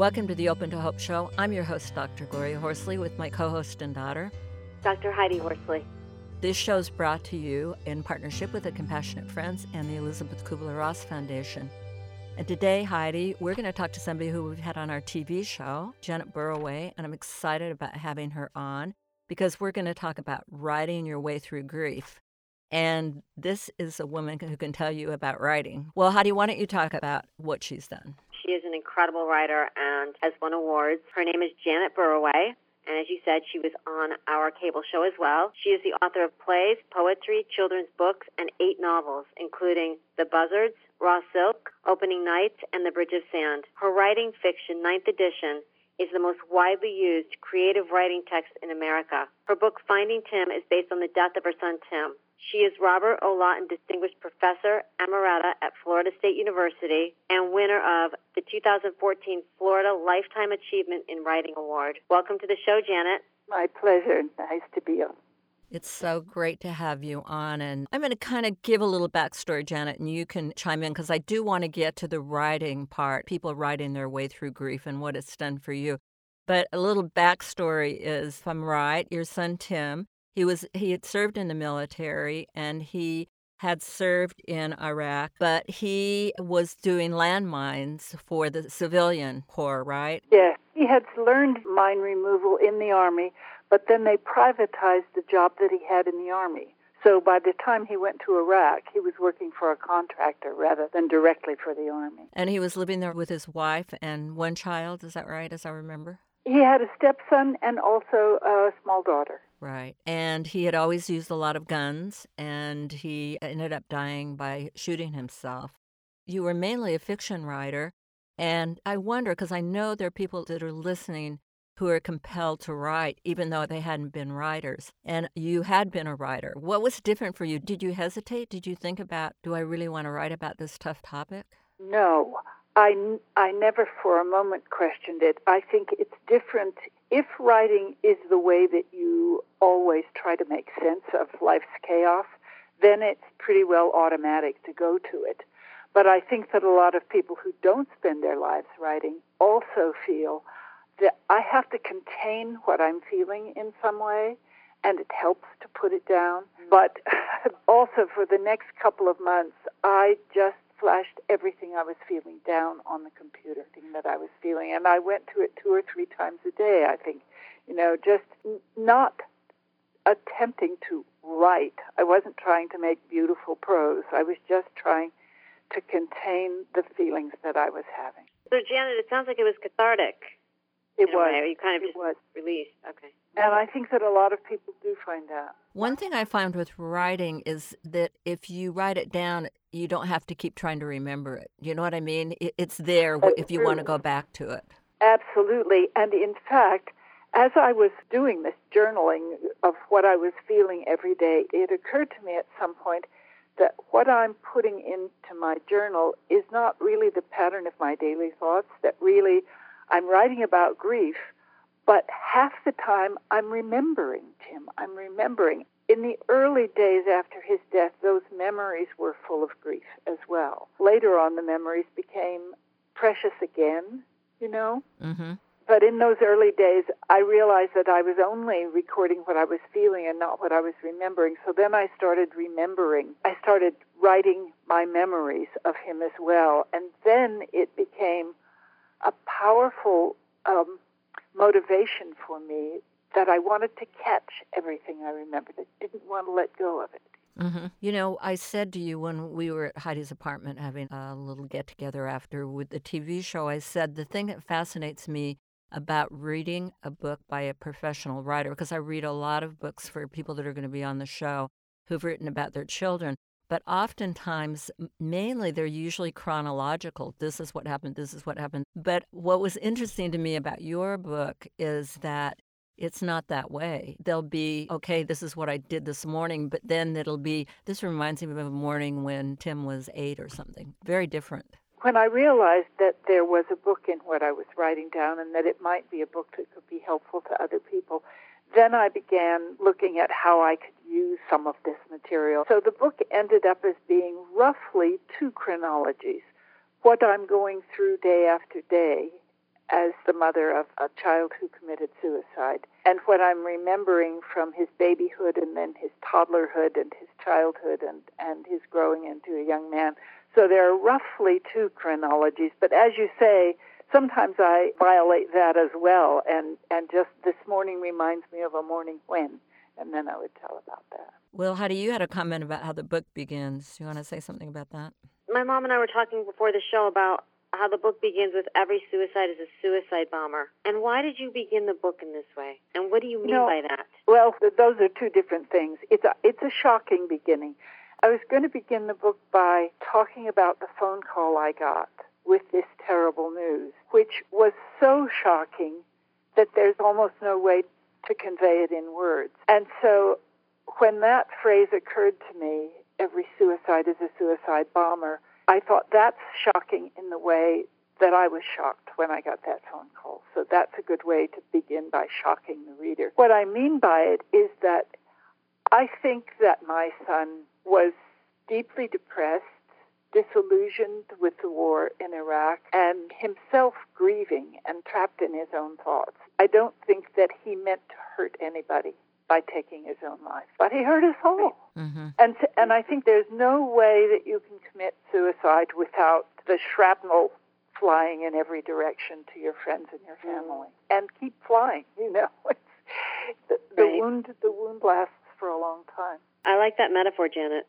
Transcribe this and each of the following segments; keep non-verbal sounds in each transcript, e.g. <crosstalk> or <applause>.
Welcome to the Open to Hope Show. I'm your host, Dr. Gloria Horsley, with my co host and daughter, Dr. Heidi Horsley. This show is brought to you in partnership with the Compassionate Friends and the Elizabeth Kubler Ross Foundation. And today, Heidi, we're going to talk to somebody who we've had on our TV show, Janet Burroway, and I'm excited about having her on because we're going to talk about writing your way through grief. And this is a woman who can tell you about writing. Well, Heidi, why don't you talk about what she's done? She is an incredible writer and has won awards. Her name is Janet Burroway. And as you said, she was on our cable show as well. She is the author of plays, poetry, children's books, and eight novels, including The Buzzards, Raw Silk, Opening Nights, and The Bridge of Sand. Her writing fiction, ninth edition, is the most widely used creative writing text in America. Her book, Finding Tim, is based on the death of her son, Tim. She is Robert O. Lawton Distinguished Professor Emerita at Florida State University and winner of the 2014 Florida Lifetime Achievement in Writing Award. Welcome to the show, Janet. My pleasure. Nice to be on. It's so great to have you on. And I'm going to kind of give a little backstory, Janet, and you can chime in because I do want to get to the writing part, people writing their way through grief and what it's done for you. But a little backstory is, if I'm right, your son Tim he was he had served in the military and he had served in Iraq, but he was doing landmines for the civilian corps, right? Yeah, he had learned mine removal in the army, but then they privatized the job that he had in the army. So by the time he went to Iraq, he was working for a contractor rather than directly for the army. And he was living there with his wife and one child, is that right, as I remember? He had a stepson and also a small daughter. Right. And he had always used a lot of guns, and he ended up dying by shooting himself. You were mainly a fiction writer, and I wonder because I know there are people that are listening who are compelled to write, even though they hadn't been writers. And you had been a writer. What was different for you? Did you hesitate? Did you think about, do I really want to write about this tough topic? No. I, I never for a moment questioned it. I think it's different if writing is the way that you always try to make sense of life's chaos, then it's pretty well automatic to go to it. But I think that a lot of people who don't spend their lives writing also feel that I have to contain what I'm feeling in some way, and it helps to put it down. But <laughs> also for the next couple of months, I just flashed everything I was feeling down on the computer, thing that I was feeling, and I went to it two or three times a day. I think, you know, just n- not attempting to write. I wasn't trying to make beautiful prose. I was just trying to contain the feelings that I was having. So, Janet, it sounds like it was cathartic. It was. You kind of it just was. released. Okay. And I think that a lot of people do find that. One thing I find with writing is that if you write it down, you don't have to keep trying to remember it. You know what I mean? It's there That's if you true. want to go back to it. Absolutely. And in fact, as I was doing this journaling of what I was feeling every day, it occurred to me at some point that what I'm putting into my journal is not really the pattern of my daily thoughts, that really I'm writing about grief, but half the time I'm remembering Tim. I'm remembering. In the early days after his death, those memories were full of grief as well. Later on, the memories became precious again, you know? Mm-hmm. But in those early days, I realized that I was only recording what I was feeling and not what I was remembering. So then I started remembering. I started writing my memories of him as well. And then it became a powerful um, motivation for me that I wanted to catch everything I remembered. I didn't want to let go of it. Mm-hmm. You know, I said to you when we were at Heidi's apartment having a little get together after with the TV show, I said the thing that fascinates me about reading a book by a professional writer, because I read a lot of books for people that are going to be on the show who've written about their children, but oftentimes, mainly they're usually chronological. This is what happened, this is what happened. But what was interesting to me about your book is that it's not that way. They'll be, okay, this is what I did this morning, but then it'll be, this reminds me of a morning when Tim was eight or something. Very different. When I realized that there was a book in what I was writing down and that it might be a book that could be helpful to other people, then I began looking at how I could use some of this material. So the book ended up as being roughly two chronologies what I'm going through day after day as the mother of a child who committed suicide. And what I'm remembering from his babyhood and then his toddlerhood and his childhood and, and his growing into a young man. So there are roughly two chronologies, but as you say, sometimes I violate that as well. And, and just this morning reminds me of a morning when, and then I would tell about that. Well, Heidi, you had a comment about how the book begins. Do you want to say something about that? My mom and I were talking before the show about how the book begins with every suicide is a suicide bomber. And why did you begin the book in this way? And what do you mean no, by that? Well, those are two different things. It's a, it's a shocking beginning. I was going to begin the book by talking about the phone call I got with this terrible news, which was so shocking that there's almost no way to convey it in words. And so when that phrase occurred to me, every suicide is a suicide bomber, I thought that's shocking in the way that I was shocked when I got that phone call. So that's a good way to begin by shocking the reader. What I mean by it is that I think that my son was deeply depressed, disillusioned with the war in Iraq, and himself grieving and trapped in his own thoughts. I don't think that he meant to hurt anybody by taking his own life. But he hurt us all. Mm-hmm. And, and I think there's no way that you can commit suicide without the shrapnel flying in every direction to your friends and your mm. family. Mm. And keep flying, you know. <laughs> the, the right. wound the wound lasts for a long time. I like that metaphor, Janet.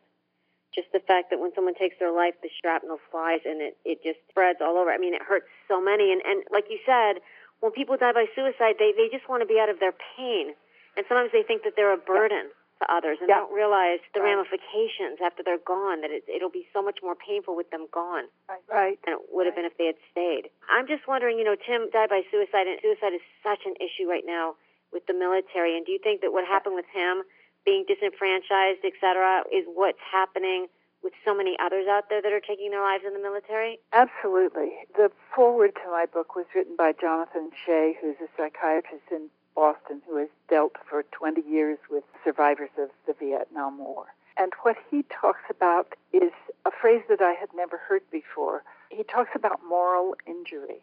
Just the fact that when someone takes their life, the shrapnel flies and it, it just spreads all over. I mean, it hurts so many. And, and like you said, when people die by suicide, they, they just want to be out of their pain and sometimes they think that they're a burden to others and don't realize the ramifications after they're gone. That it, it'll be so much more painful with them gone right. than it would have been if they had stayed. I'm just wondering, you know, Tim died by suicide, and suicide is such an issue right now with the military. And do you think that what happened with him, being disenfranchised, et cetera, is what's happening? with so many others out there that are taking their lives in the military? Absolutely. The foreword to my book was written by Jonathan Shay, who's a psychiatrist in Boston who has dealt for 20 years with survivors of the Vietnam War. And what he talks about is a phrase that I had never heard before. He talks about moral injury.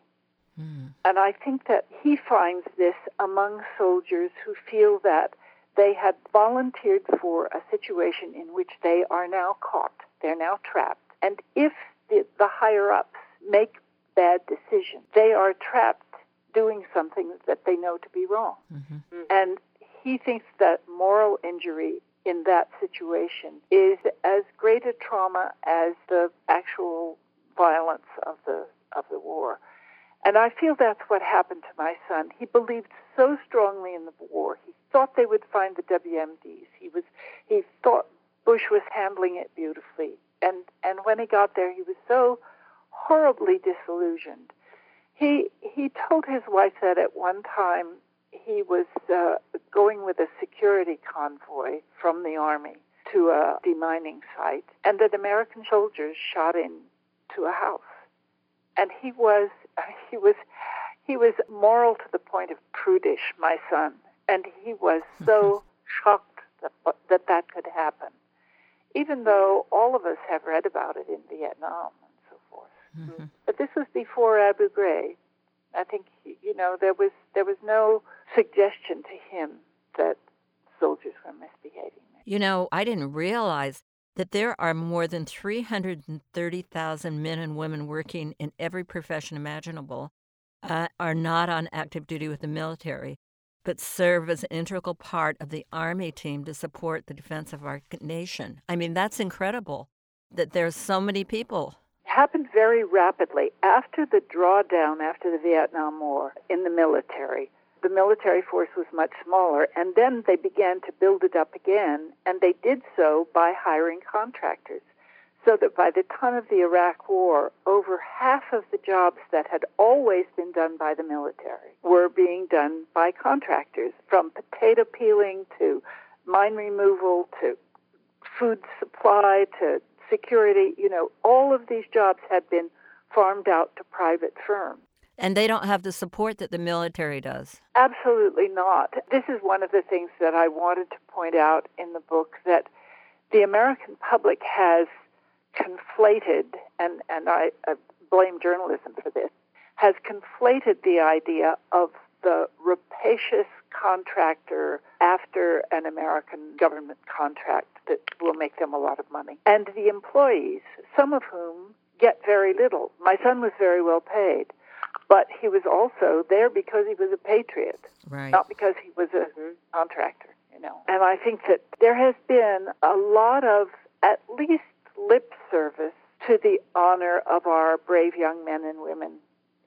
Mm. And I think that he finds this among soldiers who feel that they had volunteered for a situation in which they are now caught, they're now trapped. And if the, the higher ups make bad decisions, they are trapped doing something that they know to be wrong. Mm-hmm. mm-hmm. And he thinks that moral injury in that situation is as great a trauma as the actual violence of the of the war. And I feel that's what happened to my son. He believed so strongly in the war. He thought they would find the WMDs. He was he thought Bush was handling it beautifully. And and when he got there he was so horribly disillusioned he he told his wife that at one time he was uh, going with a security convoy from the army to a demining site, and that American soldiers shot into a house, and he was <laughs> he was he was moral to the point of prudish, my son, and he was so <laughs> shocked that, that that could happen, even though all of us have read about it in Vietnam Mm-hmm. But this was before Abu Ghraib. I think you know there was there was no suggestion to him that soldiers were misbehaving. You know, I didn't realize that there are more than 330,000 men and women working in every profession imaginable uh, are not on active duty with the military, but serve as an integral part of the Army team to support the defense of our nation. I mean, that's incredible that there's so many people happened very rapidly after the drawdown after the Vietnam War in the military. The military force was much smaller, and then they began to build it up again, and they did so by hiring contractors. So that by the time of the Iraq War, over half of the jobs that had always been done by the military were being done by contractors, from potato peeling to mine removal to food supply to security, you know, all of these jobs had been farmed out to private firms. And they don't have the support that the military does. Absolutely not. This is one of the things that I wanted to point out in the book that the American public has conflated, and, and I, I blame journalism for this, has conflated the idea of the rapacious contractor after an American government contract that will make them a lot of money, and the employees, some of whom get very little. My son was very well paid, but he was also there because he was a patriot, right. not because he was a mm-hmm. contractor, you know. And I think that there has been a lot of at least lip service to the honor of our brave young men and women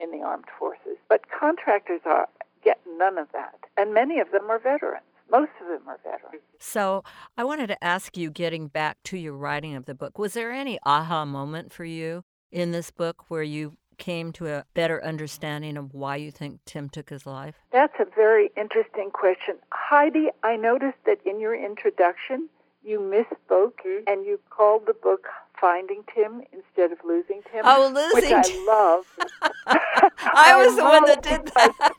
in the armed forces. But contractors are get none of that. And many of them are veterans. Most of them are veterans. So I wanted to ask you, getting back to your writing of the book, was there any aha moment for you in this book where you came to a better understanding of why you think Tim took his life? That's a very interesting question. Heidi, I noticed that in your introduction, you misspoke mm-hmm. and you called the book Finding Tim instead of Losing Tim. Oh, losing Which I love. <laughs> I was <laughs> the one that did that.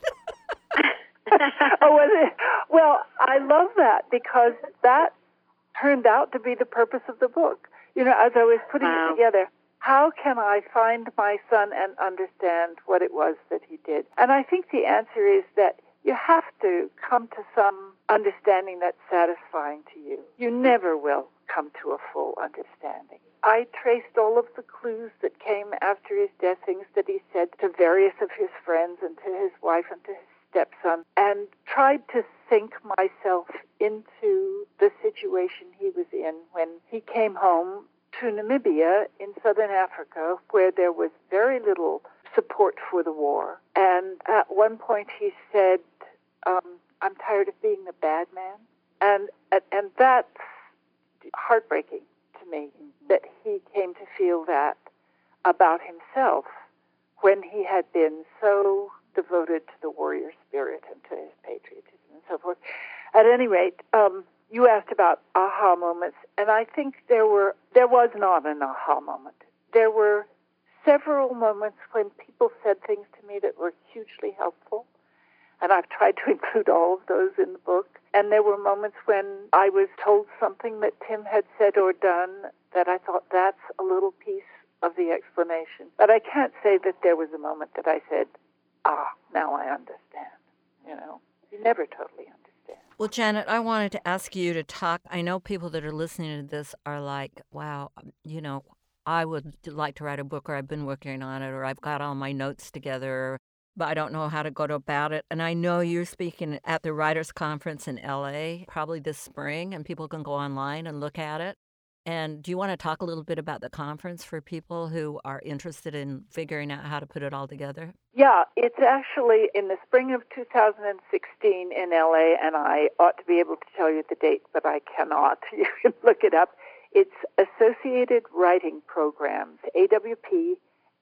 Oh, was it? Well, I love that because that turned out to be the purpose of the book. You know, as I was putting wow. it together, how can I find my son and understand what it was that he did? And I think the answer is that you have to come to some understanding that's satisfying to you. You never will come to a full understanding. I traced all of the clues that came after his death, things that he said to various of his friends and to his wife and to his stepson and tried to think myself into the situation he was in when he came home to Namibia in southern Africa, where there was very little support for the war. And at one point he said, um, I'm tired of being the bad man. And, and that's heartbreaking to me that he came to feel that about himself when he had been so devoted to the warrior spirit and to his patriotism and so forth. At any rate, um, you asked about aha moments, and I think there were there was not an aha moment. There were several moments when people said things to me that were hugely helpful, and I've tried to <laughs> include all of those in the book. And there were moments when I was told something that Tim had said or done that I thought that's a little piece of the explanation. But I can't say that there was a moment that I said, ah, now I understand. You know, you never totally understand. Well, Janet, I wanted to ask you to talk. I know people that are listening to this are like, wow, um, you know, I would like to write a book, or I've been working on it, or I've got all my notes together, but I don't know how to go about it. And I know you're speaking at the Writers Conference in LA probably this spring, and people can go online and look at it. And do you want to talk a little bit about the conference for people who are interested in figuring out how to put it all together? Yeah, it's actually in the spring of 2016 in LA, and I ought to be able to tell you the date, but I cannot. <laughs> You can look it up. It's Associated Writing Programs, AWP,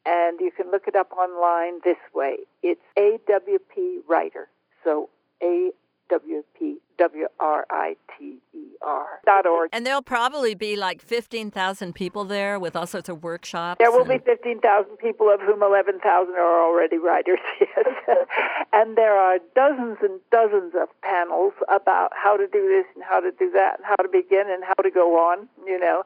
and you can look it up online this way. It's AWP Writer. So AWP W R I T E R dot org. And there'll probably be like 15,000 people there with all sorts of workshops. There will and... be 15,000 people, of whom 11,000 are already writers, <laughs> yes. and there are dozens and dozens of panels about how to do this and how to do that and how to begin and how to go on, you know.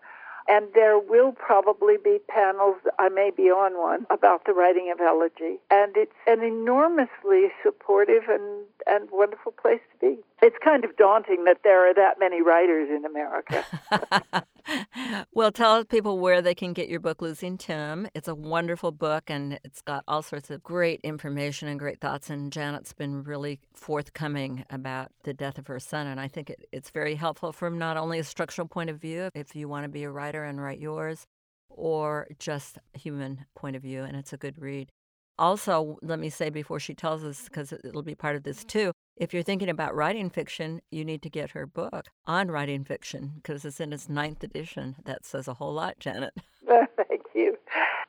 And there will probably be panels, I may be on one, about the writing of elegy. And it's an enormously supportive and, and wonderful place to be. It's kind of daunting that there are that many writers in America. <laughs> well, tell people where they can get your book, Losing Tim. It's a wonderful book and it's got all sorts of great information and great thoughts. And Janet's been really forthcoming about the death of her son. And I think it, it's very helpful from not only a structural point of view, if you want to be a writer and write yours, or just human point of view. And it's a good read. Also, let me say before she tells us, because it'll be part of this too, if you're thinking about writing fiction, you need to get her book on writing fiction because it's in its ninth edition. That says a whole lot, Janet. <laughs>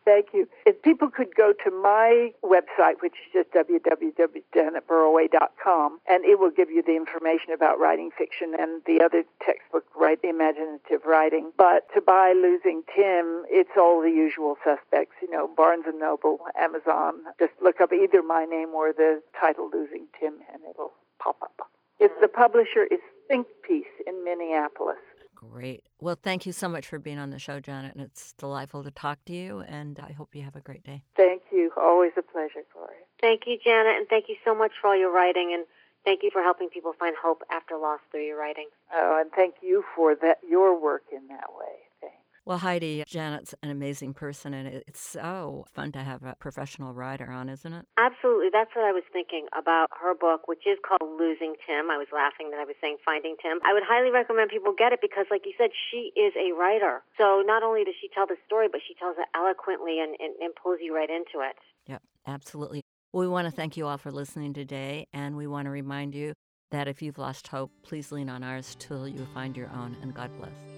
Thank you. If people could go to my website, which is just www.janetburroway.com, and it will give you the information about writing fiction and the other textbook, Write the Imaginative Writing. But to buy Losing Tim, it's all the usual suspects, you know, Barnes & Noble, Amazon. Just look up either my name or the title Losing Tim, and it'll pop up. If mm-hmm. the publisher is Think Piece in Minneapolis. Great. Well, thank you so much for being on the show, Janet. And it's delightful to talk to you, and I hope you have a great day. Thank you. you. Always a pleasure, Gloria. Thank you, Janet, and thank you so much for all your writing, and thank you for helping people find hope after loss through your writing. Oh, and thank you for that your work in that way. Well, Heidi, Janet's an amazing person, and it's so fun to have a professional writer on, isn't it? Absolutely. That's what I was thinking about her book, which is called Losing Tim. I was laughing that I was saying Finding Tim. I would highly recommend people get it because, like you said, she is a writer. So not only does she tell the story, but she tells it eloquently and, and, and pulls you right into it. Yep, absolutely. Well, we want to thank you all for listening today, and we want to remind you that if you've lost hope, please lean on ours till you find your own, and God bless.